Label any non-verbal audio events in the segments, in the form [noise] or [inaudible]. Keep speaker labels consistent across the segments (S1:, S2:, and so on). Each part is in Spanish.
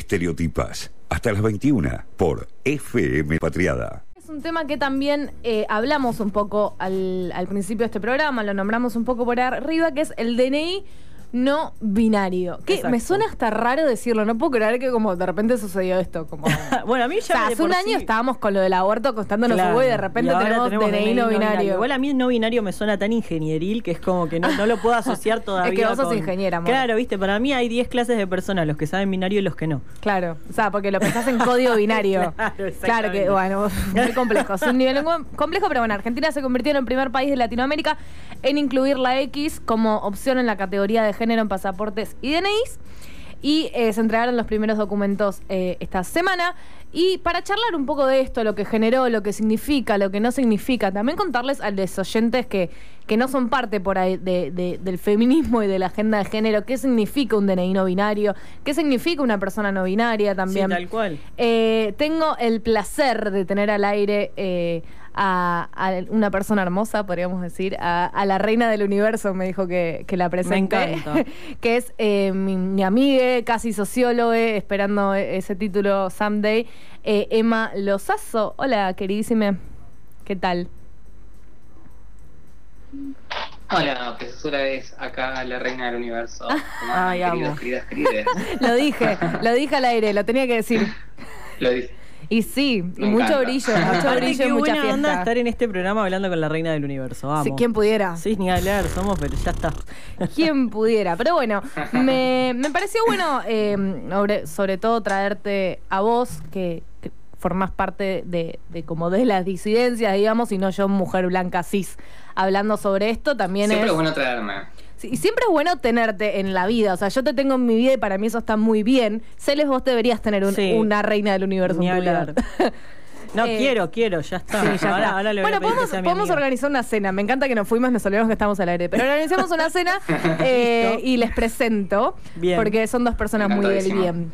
S1: Estereotipas. Hasta las 21 por FM Patriada.
S2: Es un tema que también eh, hablamos un poco al, al principio de este programa, lo nombramos un poco por arriba, que es el DNI no binario. Que me suena hasta raro decirlo, no puedo creer que como de repente sucedió esto. Como, [laughs] o
S3: bueno, a mí ya
S2: sea,
S3: de
S2: hace un año
S3: sí-
S2: estábamos con lo del aborto costándonos
S3: Claro,
S2: huevo y de repente
S3: y ahora
S2: tenemos, DNI no binario.
S3: Igual a mí el no binario me suena tan ingenieril que es como que no, no lo puedo asociar [laughs] todavía.
S2: Es que vos sos ingeniera, amor.
S3: Claro, viste, para mí hay 10 clases de personas, los que saben binario y los que no.
S2: Claro, o sea, porque lo pensás en código binario. [laughs]
S3: Claro,
S2: que, bueno, muy complejo. Es un nivel complejo, pero bueno, Argentina se convirtió en el primer país de Latinoamérica en incluir la X como opción en la categoría de género en pasaportes y DNIs. Y eh, se entregaron los primeros documentos eh, esta semana. Y para charlar un poco de esto, lo que generó, lo que significa, lo que no significa, también contarles a los oyentes que, que no son parte por ahí de- de- del feminismo y de la agenda de género, qué significa un DNI no binario, qué significa una persona no binaria también.
S3: Sí, tal cual.
S2: Eh, tengo el placer de tener al aire a, a una persona hermosa, podríamos decir, a, a la reina del universo, me dijo que, que la presente,
S3: encanta. [laughs]
S2: que es eh, mi, mi amiga, casi socióloga, esperando e- ese título someday, eh, Emma Lozazo. Hola, queridísima, ¿qué tal?
S4: Hola, profesora es acá la reina del universo. [laughs] ¿Cómo andan,
S3: Ay,
S4: queridos,
S3: amo.
S4: queridas, querides?
S2: Lo dije, lo dije al aire, lo tenía que decir.
S4: Lo dije.
S2: Y sí, y
S4: Me
S2: mucho
S4: encanta.
S2: brillo, [laughs] mucho
S3: Aparte,
S2: brillo y
S3: qué
S2: mucha
S3: buena onda
S2: fiesta.
S3: estar en este programa hablando con la reina del universo. Vamos.
S2: Sí, ¿Quién pudiera?
S3: Sí, ni hablar, somos, pero ya está. [laughs]
S2: Quien pudiera. Pero bueno, [laughs] me, me pareció bueno, eh, sobre, sobre todo traerte a vos, que, que formás parte de, de como de las disidencias, digamos, y no yo, mujer blanca cis, hablando sobre esto. También
S4: Siempre
S2: es.
S4: es bueno traerme.
S2: Sí, y siempre es bueno tenerte en la vida. O sea, yo te tengo en mi vida y para mí eso está muy bien. Celes, vos deberías tener un-
S3: Sí.
S2: una reina del universo
S3: Ni
S2: en tu vida.
S3: hablar. [laughs] No,
S2: Eh,
S3: quiero, quiero, ya está.
S2: Sí, ya está.
S3: ahora le voy
S2: bueno,
S3: a pedir
S2: podemos,
S3: que sea mi
S2: podemos organizar una cena. Me encanta que nos fuimos, nos olvidamos que estamos al aire. Pero organizamos una cena [laughs] eh, y les presento.
S3: Bien.
S2: Porque son dos personas muy del bien.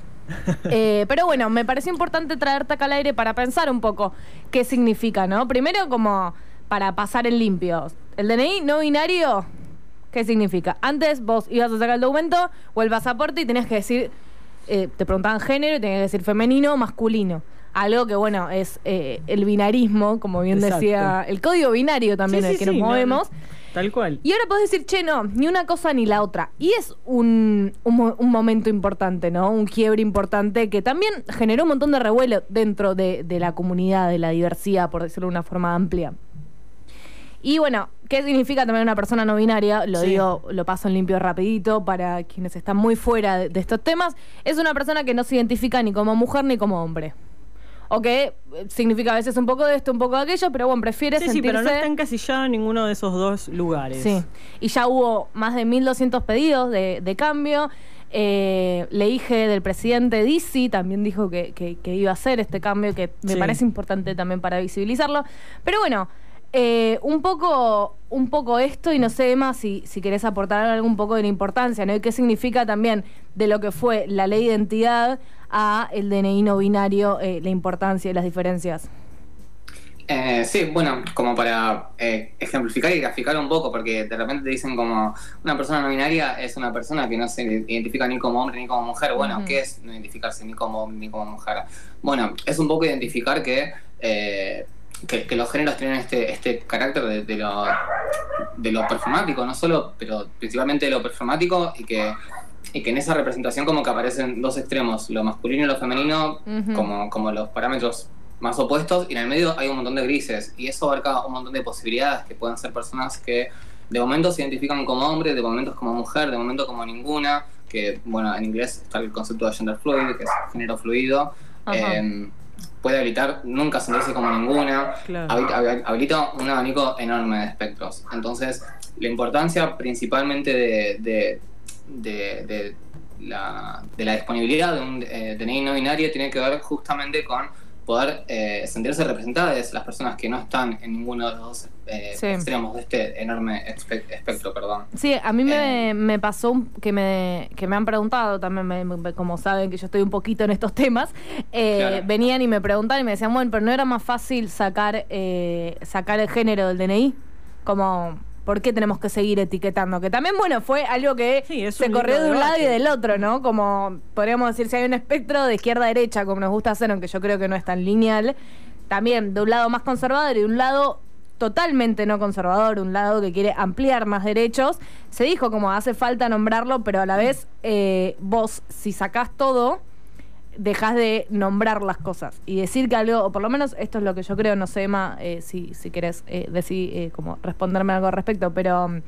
S2: Eh, pero bueno, me pareció importante traerte acá al aire para pensar un poco qué significa, ¿no? Primero, como para pasar en limpio. El DNI no binario, ¿qué significa? Antes vos ibas a sacar el documento o el pasaporte y tenías que decir, eh, te preguntaban género y tenías que decir femenino o masculino. Algo que, bueno, es eh, el binarismo, como bien
S3: Exacto.
S2: decía, el código binario también
S3: Sí,
S2: en el
S3: sí,
S2: que
S3: sí,
S2: nos
S3: no,
S2: movemos.
S3: no, Tal cual.
S2: Y ahora podés decir, che, no, ni una cosa ni la otra. Y es un, un un momento importante, ¿no? Un quiebre importante que también generó un montón de revuelo dentro de, de la comunidad, de la diversidad, por decirlo de una forma amplia. Y bueno, ¿qué significa también una persona no binaria? Lo
S3: Sí.
S2: digo, lo paso en limpio rapidito para quienes están muy fuera de, de estos temas. Es una persona que no se identifica ni como mujer ni como hombre. O que eh, significa a veces un poco de esto, un poco de aquello, pero bueno, prefiere
S3: Sí, sí,
S2: sentirse...
S3: pero no está encasillado en ninguno de esos dos lugares.
S2: Sí, y ya hubo más de 1.200 pedidos de, de cambio. Eh, le dije del presidente Dizzy, también dijo que, que- que iba a hacer este cambio, que me
S3: Sí.
S2: parece importante también para visibilizarlo. Pero bueno, eh, un, poco, un poco esto, y no sé, Emma, si, si querés aportar algún poco de la importancia, ¿no? Y qué significa también de lo que fue la ley de identidad a el DNI no binario, eh, la importancia y las diferencias.
S4: Eh, sí, bueno, como para eh, ejemplificar y graficar un poco, porque de repente te dicen como una persona no binaria es una persona que no se identifica ni como hombre ni como mujer. Bueno. ¿qué es no identificarse ni como hombre ni como mujer? Bueno, es un poco identificar que, eh, que, que los géneros tienen este, este carácter de, de lo, de lo performático, no solo, pero principalmente de lo performático y que, y que en esa representación como que aparecen dos extremos, lo masculino y lo femenino, como, como los parámetros más opuestos y en el medio hay un montón de grises y eso abarca un montón de posibilidades que pueden ser personas que de momento se identifican como hombre, de momentos como mujer, de momento como ninguna, que bueno, en inglés está el concepto de gender fluid, que es género fluido, eh, puede habilitar nunca sentirse como ninguna,
S3: Claro.
S4: habi- habi- habilita un abanico enorme de espectros. Entonces, la importancia principalmente de, de, de- de la, de la disponibilidad de un eh, DNI no binario tiene que ver justamente con poder eh, sentirse representadas las personas que no están en ninguno de los dos eh,
S2: Sí.
S4: extremos de este enorme espe- espectro. Perdón.
S2: Sí, a mí me,
S4: Eh.
S2: me pasó que me, que me han preguntado también, me- me- como saben que yo estoy un poquito en estos temas, eh,
S4: Claro.
S2: venían y me preguntaban y me decían, bueno, pero no era más fácil sacar, eh, sacar el género del DNI, como ¿Por qué tenemos que seguir etiquetando? Que también, bueno, fue algo que
S3: Sí,
S2: se corrió de un lado y del otro, ¿no? Como podríamos decir, si hay un espectro de izquierda a derecha, como nos gusta hacer, aunque yo creo que no es tan lineal, también de un lado más conservador y de un lado totalmente no conservador, un lado que quiere ampliar más derechos, se dijo como hace falta nombrarlo, pero a la vez eh, vos, si sacás todo, dejas de nombrar las cosas y decir que algo, o por lo menos esto es lo que yo creo, no sé, Emma, eh, si, si querés eh, decir, eh, como responderme algo al respecto, pero mm,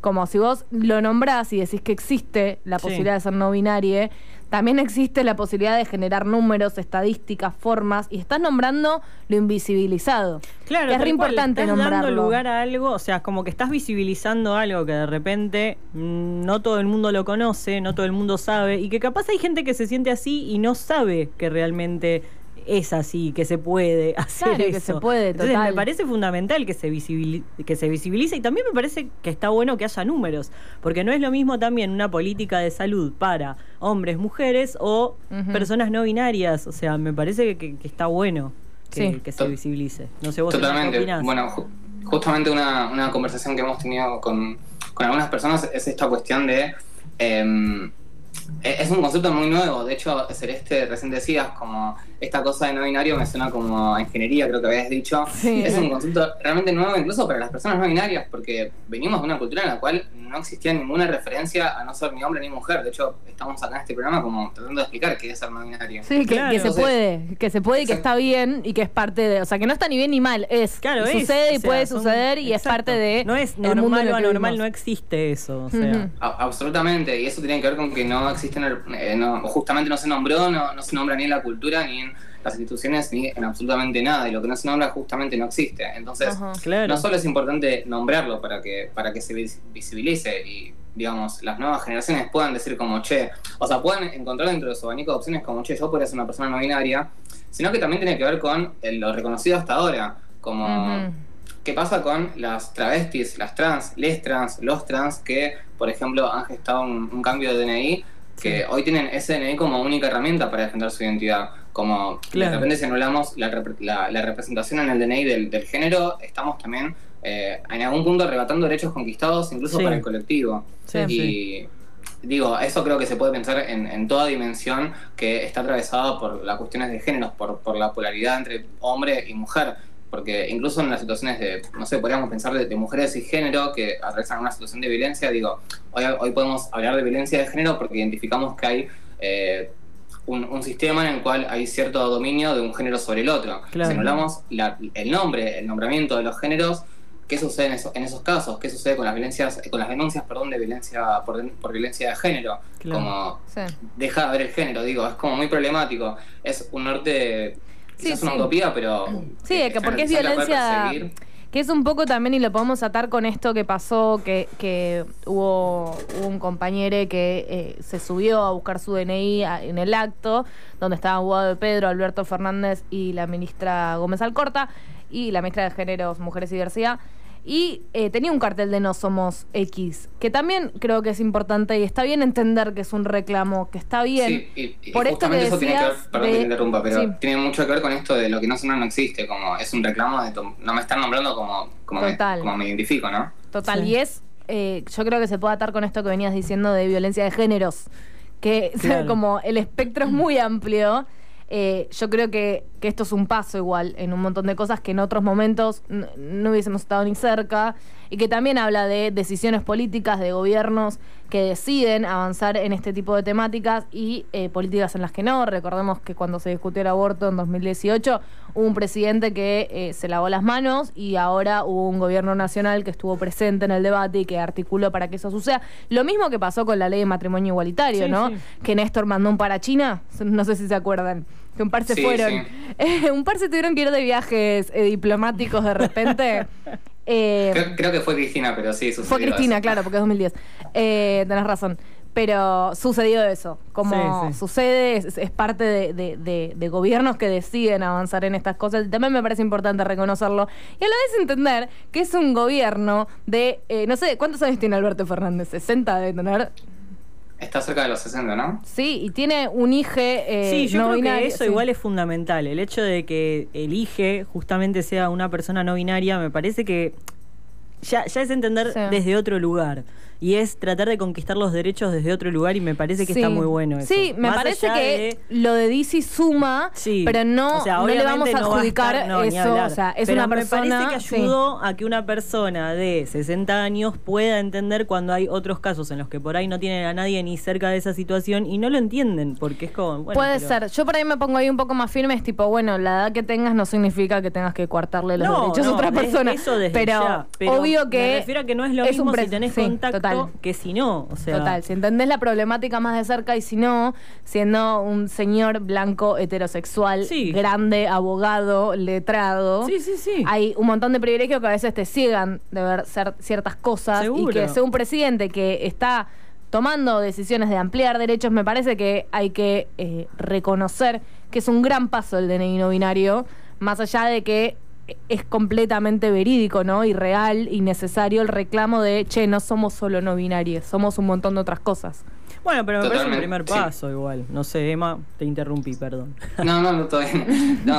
S2: como si vos lo nombrás y decís que existe la
S3: Sí.
S2: posibilidad de ser no binario, también existe la posibilidad de generar números, estadísticas, formas, y estás nombrando lo invisibilizado.
S3: Claro,
S2: es re importante
S3: estás dando
S2: nombrarlo.
S3: lugar a algo, o sea, como que estás visibilizando algo que de repente no todo el mundo lo conoce, no todo el mundo sabe, y que capaz hay gente que se siente así y no sabe que realmente es así, que se puede [laughs] hacer
S2: Claro, que
S3: eso.
S2: se puede,
S3: Entonces me parece fundamental que se, visibili- que se visibilice y también me parece que está bueno que haya números, porque no es lo mismo también una política de salud para hombres, mujeres o personas no binarias, o sea, me parece que, que está bueno que,
S2: Sí.
S3: que se visibilice. No sé vos Emma, ¿qué
S4: Totalmente.
S3: opinás?
S4: Bueno, ju- justamente una, una conversación que hemos tenido con, con algunas personas es esta cuestión de... em, e- es un concepto muy nuevo, de hecho, Celeste, recién decías, como esta cosa de no binario me suena como a ingeniería, creo que habías dicho.
S2: Sí.
S4: Es un concepto realmente nuevo incluso para las personas no binarias, porque venimos de una cultura en la cual no existía ninguna referencia a no ser ni hombre ni mujer. De hecho, estamos acá en este programa como tratando de explicar qué es ser no binario.
S2: Sí, que,
S3: Claro.
S2: que se puede, que se puede y que está bien y que es parte de, o sea, que no está ni bien ni mal, es,
S3: Claro,
S2: y
S3: es,
S2: sucede y
S3: o sea,
S2: puede
S3: son-
S2: suceder y es parte de
S3: No es normal o anormal, no existe eso. O sea,
S2: Ujú.
S4: A- absolutamente, y eso tiene que ver con que no existen, eh, no, justamente no se nombró, no, no se nombra ni en la cultura, ni en las instituciones, ni en absolutamente nada, y lo que no se nombra justamente no existe. Entonces,
S2: Ajá.
S3: claro.
S4: no solo es importante nombrarlo para que, para que se vis- visibilice y, digamos, las nuevas generaciones puedan decir como, che, o sea, puedan encontrar dentro de su abanico de opciones como, che, yo podría ser una persona no binaria, sino que también tiene que ver con el- lo reconocido hasta ahora, como... ¿Qué pasa con las travestis, las trans, les trans, los trans que, por ejemplo, han gestado un, un cambio de DNI que hoy tienen ese DNI como única herramienta para defender su identidad? Como
S3: Claro.
S4: de repente si anulamos la, la- la representación en el DNI del, del género, estamos también eh, en algún punto arrebatando derechos conquistados incluso
S3: Sí.
S4: para el colectivo.
S3: Sí.
S4: Y digo, eso creo que se puede pensar en, en toda dimensión que está atravesada por las cuestiones de géneros, por, por la polaridad entre hombre y mujer. Porque incluso en las situaciones de, no sé, podríamos pensar de, de mujeres y género que atraviesan una situación de violencia, digo, hoy, hoy podemos hablar de violencia de género porque identificamos que hay eh, un, un sistema en el cual hay cierto dominio de un género sobre el otro.
S3: Claro.
S4: Si anulamos la- el nombre, el nombramiento de los géneros, ¿qué sucede en, eso- en esos casos? ¿Qué sucede con las violencias, con las denuncias, perdón, de violencia por, por violencia de género?
S3: Claro.
S4: Como
S2: Sí.
S4: deja de ver el género, digo, es como muy problemático. Es un norte,
S2: Sí,
S4: una
S2: sí.
S4: utopía, pero
S2: Sí,
S4: eh,
S2: que porque es violencia que es un poco también, y lo podemos atar con esto que pasó, que, que hubo, hubo un compañero que eh, se subió a buscar su DNI a- en el acto, donde estaban Guado de Pedro, Alberto Fernández y la ministra Gómez Alcorta, y la ministra de Géneros, Mujeres y Diversidad. Y eh, tenía un cartel de No Somos X, que también creo que es importante y está bien entender que es un reclamo, que está bien.
S4: Sí, y, y
S2: Por esto que
S4: eso tiene que ver,
S2: decías
S4: perdón
S2: de-
S4: que te interrumpa, pero
S2: sí.
S4: tiene mucho que ver con esto de lo que no suena no existe, como es un reclamo de to- no me están nombrando como, como, me,
S2: Total.
S4: como me identifico, ¿no?
S2: Total,
S3: Sí.
S2: y es, eh, yo creo que se puede atar con esto que venías diciendo de violencia de géneros, que [laughs]
S3: Claro.
S2: como el espectro es muy amplio, eh, yo creo que, que esto es un paso igual en un montón de cosas que en otros momentos no hubiésemos estado ni cerca y que también habla de decisiones políticas de gobiernos que deciden avanzar en este tipo de temáticas y eh, políticas en las que no. Recordemos que cuando se discutió el aborto en 2018 hubo un presidente que eh, se lavó las manos y ahora hubo un gobierno nacional que estuvo presente en el debate y que articuló para que eso suceda. Lo mismo que pasó con la ley de matrimonio igualitario,
S3: Sí,
S2: ¿no?
S3: sí.
S2: Que Néstor mandó un para China, no sé si se acuerdan, que un par se
S4: Sí,
S2: fueron.
S4: sí. [laughs]
S2: Eh, un par se tuvieron que ir de viajes eh, diplomáticos de repente. [laughs] Eh,
S4: Creo, creo que fue Cristina, pero sí, sucedió
S2: fue Cristina,
S4: eso.
S2: claro, porque es 2010. Eh, tenés razón. Pero sucedió eso. Como
S3: Sí, sí.
S2: sucede, es, es parte de, de- de- de gobiernos que deciden avanzar en estas cosas. También me parece importante reconocerlo. Y a la vez entender que es un gobierno de, eh, no sé, ¿cuántos años tiene Alberto Fernández? ¿60 debe tener?
S4: Está cerca de los 60, ¿no?
S2: Sí, y tiene un hijo eh,
S3: Sí, yo
S2: no
S3: creo
S2: binario,
S3: que eso
S2: sí.
S3: igual es fundamental. El hecho de que elige justamente sea una persona no binaria, me parece que ya, ya es entender
S2: Sí.
S3: desde otro lugar. Y es tratar de conquistar los derechos desde otro lugar y me parece que
S2: Sí.
S3: está muy bueno eso.
S2: Sí, me
S3: Más
S2: parece que
S3: de-
S2: lo de DC suma,
S3: Sí.
S2: pero no,
S3: O sea,
S2: no le vamos a
S3: no va
S2: adjudicar
S3: estar- no,
S2: eso.
S3: hablar.
S2: O sea, es
S3: Pero
S2: una
S3: me
S2: persona.
S3: parece que
S2: sí.
S3: ayudó a que una persona de 60 años pueda entender cuando hay otros casos en los que por ahí no tienen a nadie ni cerca de esa situación y no lo entienden, porque es como. bueno,
S2: Puede
S3: pero-
S2: ser. Yo por ahí me pongo ahí un poco más firme, es tipo, bueno, la edad que tengas no significa que tengas que coartarle los
S3: No,
S2: derechos a
S3: no,
S2: otra persona.
S3: eso desde
S2: pero,
S3: ya, pero
S2: obvio que.
S3: Me refiero a que no es lo
S2: un
S3: mismo si
S2: pres-
S3: tenés contacto
S2: total.
S3: que si no. O sea,
S2: Total, si entendés la problemática más de cerca y si no, siendo un señor blanco heterosexual,
S3: Sí.
S2: grande, abogado, letrado,
S3: Sí, sí, sí.
S2: hay un montón de privilegios que a veces te ciegan de ver ciertas cosas
S3: Seguro.
S2: y que sea un presidente que está tomando decisiones de ampliar derechos, me parece que hay que eh, reconocer que es un gran paso el DNI no binario, más allá de que es completamente verídico, ¿no? Y real y necesario el reclamo de, che, no somos solo no binarios, somos un montón de otras cosas.
S3: Bueno, pero me parece un
S4: Totalmente,
S3: primer
S4: sí.
S3: paso igual. No sé, Emma, te interrumpí, perdón. [laughs]
S4: No, no, no, todavía no.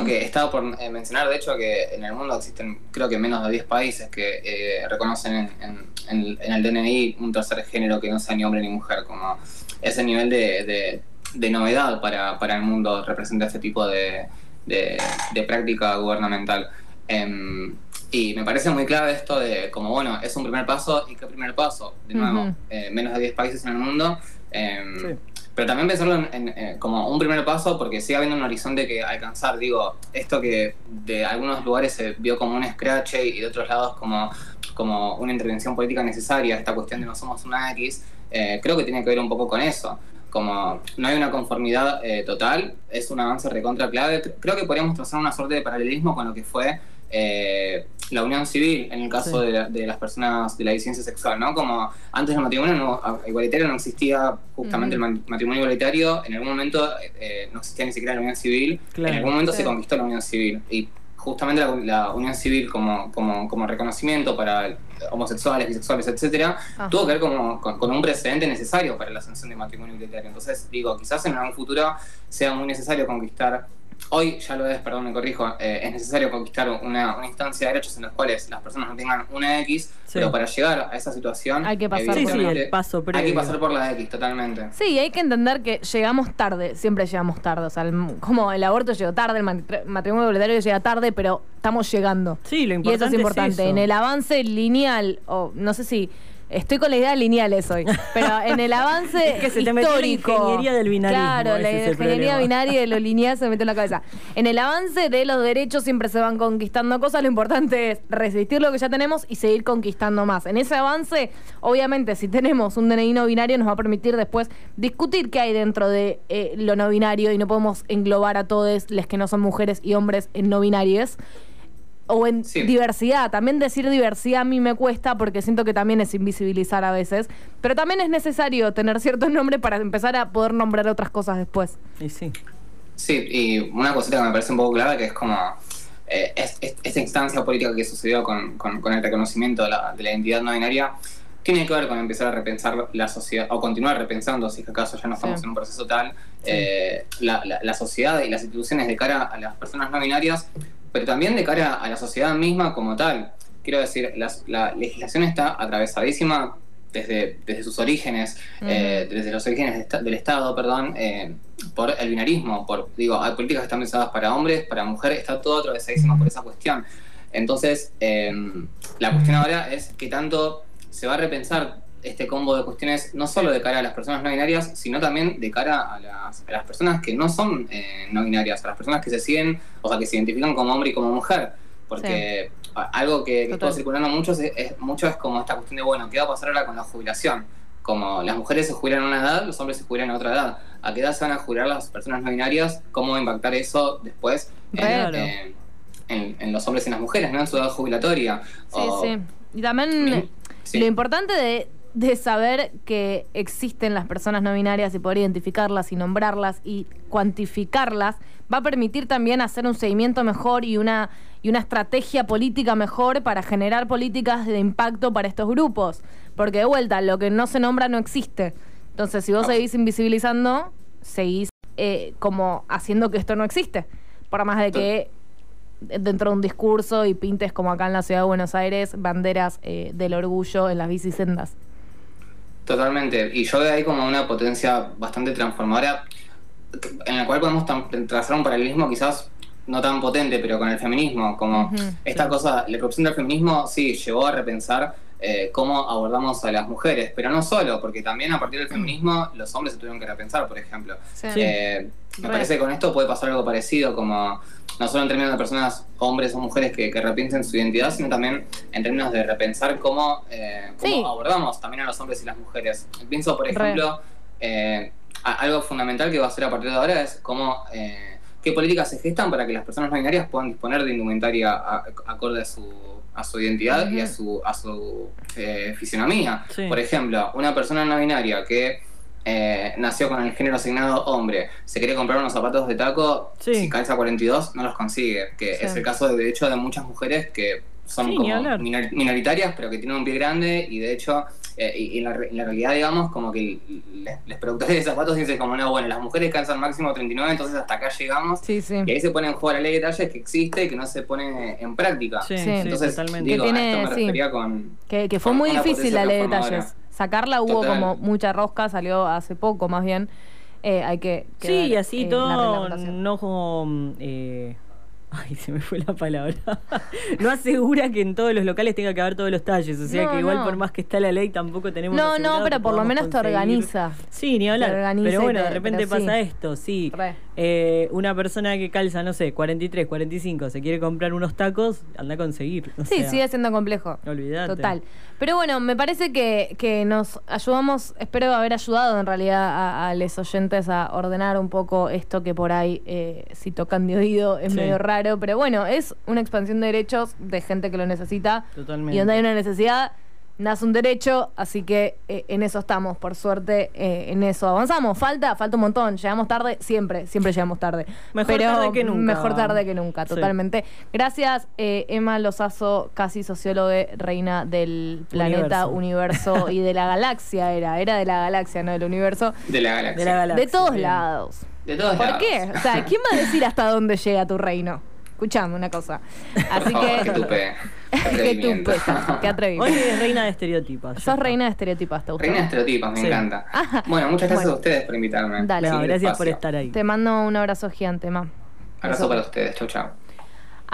S4: No, que estaba por eh, mencionar, de hecho, que en el mundo existen, creo que menos de 10 países que eh, reconocen en, en- en- en el DNI un tercer género que no sea ni hombre ni mujer, como ese nivel de, de- de novedad para, para el mundo representa este tipo de, de- de práctica gubernamental. Em, y me parece muy clave esto de, como bueno, es un primer paso, ¿y qué primer paso? De nuevo, eh, menos de 10 países en el mundo. em,
S3: Sí.
S4: pero también pensarlo en, en, eh, como un primer paso porque sigue habiendo un horizonte que alcanzar. Digo, esto que de algunos lugares se vio como un scratch y de otros lados como, como una intervención política necesaria, esta cuestión de no somos una X, eh, creo que tiene que ver un poco con eso. Como no hay una conformidad eh, total, es un avance recontra clave. Cre- Creo que podríamos trazar una suerte de paralelismo con lo que fue eh, la unión civil en el caso
S3: Sí.
S4: de, la- de las personas de la disidencia sexual, ¿no? Como antes el matrimonio no- igualitario no existía justamente el ma- matrimonio igualitario, en algún momento eh, no existía ni siquiera la unión civil,
S3: Claro.
S4: en algún momento
S2: Sí.
S4: se conquistó la unión civil y justamente la, la unión civil como, como, como reconocimiento para homosexuales, bisexuales, etcétera,
S2: Ajá.
S4: tuvo que ver como, con, con un precedente necesario para la sanción de matrimonio igualitario. Entonces, digo, quizás en algún futuro sea muy necesario conquistar, hoy ya lo es, perdón, me corrijo, eh, es necesario conquistar una, una instancia de derechos en los cuales las personas no tengan una X,
S3: Sí.
S4: pero para llegar a esa situación
S2: Hay que pasar por-
S3: Sí, sí,
S4: evidentemente,
S3: el paso
S4: hay que pasar por la X, totalmente.
S2: Sí, hay que entender que llegamos tarde, siempre llegamos tarde. O sea, el- como el aborto llegó tarde, el matri- matrimonio igualitario llega tarde, pero estamos llegando.
S3: Sí, lo
S2: Y
S3: importante
S2: eso es importante.
S3: eso.
S2: En el avance lineal, o no sé si. Estoy con la idea de lineales hoy, pero en el avance [laughs]
S3: Es que se te metió la
S2: histórico.
S3: ingeniería del binarismo,
S2: Claro, la ingeniería binaria de lo lineal se me metió en la cabeza. En el avance de los derechos siempre se van conquistando cosas. Lo importante es resistir lo que ya tenemos y seguir conquistando más. En ese avance, obviamente, si tenemos un DNI no binario, nos va a permitir después discutir qué hay dentro de eh, lo no binario y no podemos englobar a todos los que no son mujeres y hombres en no binarios o en
S4: Sí.
S2: diversidad. También decir diversidad a mí me cuesta porque siento que también es invisibilizar a veces. Pero también es necesario tener ciertos nombres para empezar a poder nombrar otras cosas después.
S3: Y sí.
S4: Sí, y una cosita que me parece un poco clave que es como eh, es- es- esta instancia política que sucedió con, con- con el reconocimiento de la, de la identidad no binaria tiene que ver con empezar a repensar la sociedad, o continuar repensando, si es que acaso ya no estamos
S2: Sí.
S4: en un proceso tal, eh, la, la- la sociedad y las instituciones de cara a las personas no binarias, pero también de cara a la sociedad misma como tal. Quiero decir, la legislación está atravesadísima desde, desde sus orígenes, eh, desde los orígenes de del Estado, perdón, eh, por el binarismo, por, digo, hay políticas que están pensadas para hombres, para mujeres, está todo atravesadísimo por esa cuestión. Entonces, eh, la cuestión ahora es qué tanto se va a repensar este combo de cuestiones, no solo de cara a las personas no binarias, sino también de cara a las, a las personas que no son eh, no binarias, a las personas que se siguen, o sea, que se identifican como hombre y como mujer. Porque algo que, que estuvo circulando mucho es, es- mucho es como esta cuestión de, bueno, ¿qué va a pasar ahora con la jubilación? Como las mujeres se jubilan a una edad, los hombres se jubilan a otra edad. ¿A qué edad se van a jubilar las personas no binarias? ¿Cómo va a impactar eso después en,
S3: Claro.
S4: en- en- en los hombres y en las mujeres, ¿no? En su edad jubilatoria.
S2: Sí,
S4: O-
S2: sí. Y también
S4: Sí.
S2: lo importante de, de saber que existen las personas no binarias y poder identificarlas y nombrarlas y cuantificarlas va a permitir también hacer un seguimiento mejor y una, y una estrategia política mejor para generar políticas de impacto para estos grupos. Porque de vuelta, lo que no se nombra no existe. Entonces, si vos seguís invisibilizando, seguís eh, como haciendo que esto no existe. Por más de que dentro de un discurso y pintes como acá en la ciudad de Buenos Aires banderas eh, del orgullo en las bicisendas.
S4: Totalmente. Y yo veo ahí como una potencia bastante transformadora, en la cual podemos trazar un paralelismo quizás no tan potente, pero con el feminismo. Como esta
S3: sí.
S4: cosa, la corrupción del feminismo sí llevó a repensar eh, cómo abordamos a las mujeres, pero no solo, porque también a partir del feminismo los hombres se tuvieron que repensar, por ejemplo.
S2: Sí.
S4: Eh, me
S2: Re.
S4: parece que con esto puede pasar algo parecido, como no solo en términos de personas, hombres o mujeres que, que repiensen su identidad, sino también en términos de repensar cómo, eh, cómo
S2: Sí.
S4: abordamos también a los hombres y las mujeres. Pienso, por ejemplo, eh, a- algo fundamental que va a ser a partir de ahora es cómo, eh, qué políticas se gestan para que las personas no binarias puedan disponer de indumentaria a- acorde a su, a su identidad y a su, a su eh, fisionomía.
S3: Sí.
S4: Por ejemplo, una persona no binaria que eh, nació con el género asignado hombre, se quiere comprar unos zapatos de taco,
S3: Sí.
S4: si calza 42 no los consigue, que
S2: Sí.
S4: es el caso de, de hecho de muchas mujeres que son
S3: Sí,
S4: como minor- minoritarias pero que tienen un pie grande y de hecho eh, y, y en, la, re- en la realidad digamos como que les, les productores de zapatos dicen como no bueno las mujeres calzan máximo 39 entonces hasta acá llegamos
S2: Sí, sí.
S4: y ahí se pone en juego la ley de talles que existe y que no se pone en práctica
S3: Sí,
S2: Sí.
S3: sí,
S4: entonces
S3: totalmente.
S4: digo
S2: Que
S4: a
S2: tiene-
S4: esto me
S2: sí.
S4: refería con
S2: Que, que fue
S4: Con
S2: muy difícil la ley de
S4: transformadora.
S2: Sacarla hubo
S4: Total.
S2: como mucha rosca, salió hace poco más bien. Eh, hay que, que
S3: Sí, y así
S2: eh,
S3: todo, no como... eh, ay, se me fue la palabra. [laughs] no asegura que en todos los locales tenga que haber todos los talles. O sea
S2: No,
S3: que igual
S2: no.
S3: por más que está la ley tampoco tenemos
S2: No, no, pero por lo menos te
S3: conseguir-
S2: organiza.
S3: Sí, ni hablar.
S2: Te organiza
S3: Pero bueno,
S2: te-
S3: de repente
S2: sí.
S3: pasa esto, sí. Eh, una persona que calza, no sé, 43, 45, se quiere comprar unos tacos, anda a conseguir. o
S2: Sí,
S3: sea,
S2: sigue siendo complejo.
S3: Olvídate.
S2: Total. Pero bueno, me parece que, que nos ayudamos, espero haber ayudado en realidad a, a los oyentes a ordenar un poco esto que por ahí, eh, si tocan de oído, es
S3: Sí.
S2: medio raro. Pero bueno, es una expansión de derechos de gente que lo necesita.
S3: Totalmente.
S2: Y donde hay una necesidad, nace un derecho, así que eh, en eso estamos, por suerte, eh, en eso avanzamos. Falta, falta un montón, llegamos tarde, siempre, siempre llegamos tarde.
S3: Mejor
S2: Pero
S3: tarde que nunca.
S2: Mejor tarde que nunca,
S3: Sí.
S2: totalmente. Gracias, eh, Emma Lozazo, casi socióloga, reina del planeta, universo, y de la galaxia era, era de la galaxia, no del universo.
S4: de la galaxia.
S3: De la galaxia.
S2: de todos
S3: bien.
S2: lados.
S4: De todos
S2: ¿Por
S4: lados.
S2: qué? O sea, ¿quién va a decir hasta dónde llega tu reino? Escuchame una cosa. Así
S4: Por [laughs] favor,
S2: que.
S4: que tupe. Qué [laughs]
S2: tupe, qué atrevimiento.
S3: Hoy es reina de estereotipos. ya
S2: Sos reina de estereotipas, ¿te gustó?
S4: Reina de estereotipos, me
S3: Sí.
S4: encanta.
S2: Ajá.
S4: Bueno, muchas gracias
S2: Bueno.
S4: a ustedes por invitarme.
S2: Dale.
S3: No, gracias por estar ahí.
S2: Te mando un abrazo gigante, ma.
S4: Abrazo para ustedes. Chau, chau.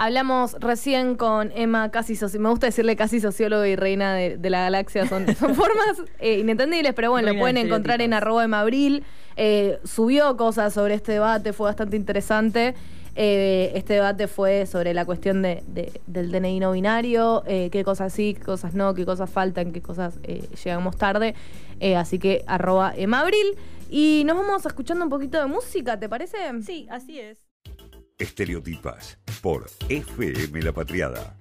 S2: Hablamos recién con Emma, casi soci- me gusta decirle casi socióloga y reina de, de la galaxia, son, [laughs] son formas eh, inentendibles, pero bueno,
S3: Reina
S2: lo pueden
S3: de
S2: encontrar en arroba emabril. Eh, subió cosas sobre este debate, fue bastante interesante. Eh, este debate fue sobre la cuestión de, de- del DNI no binario, eh, qué cosas sí, qué cosas no, qué cosas faltan, qué cosas eh, llegamos tarde. Eh, así que arroba emabril. Y nos vamos escuchando un poquito de música, ¿te parece?
S3: Sí, así es.
S1: Estereotipas por FM La Patriada.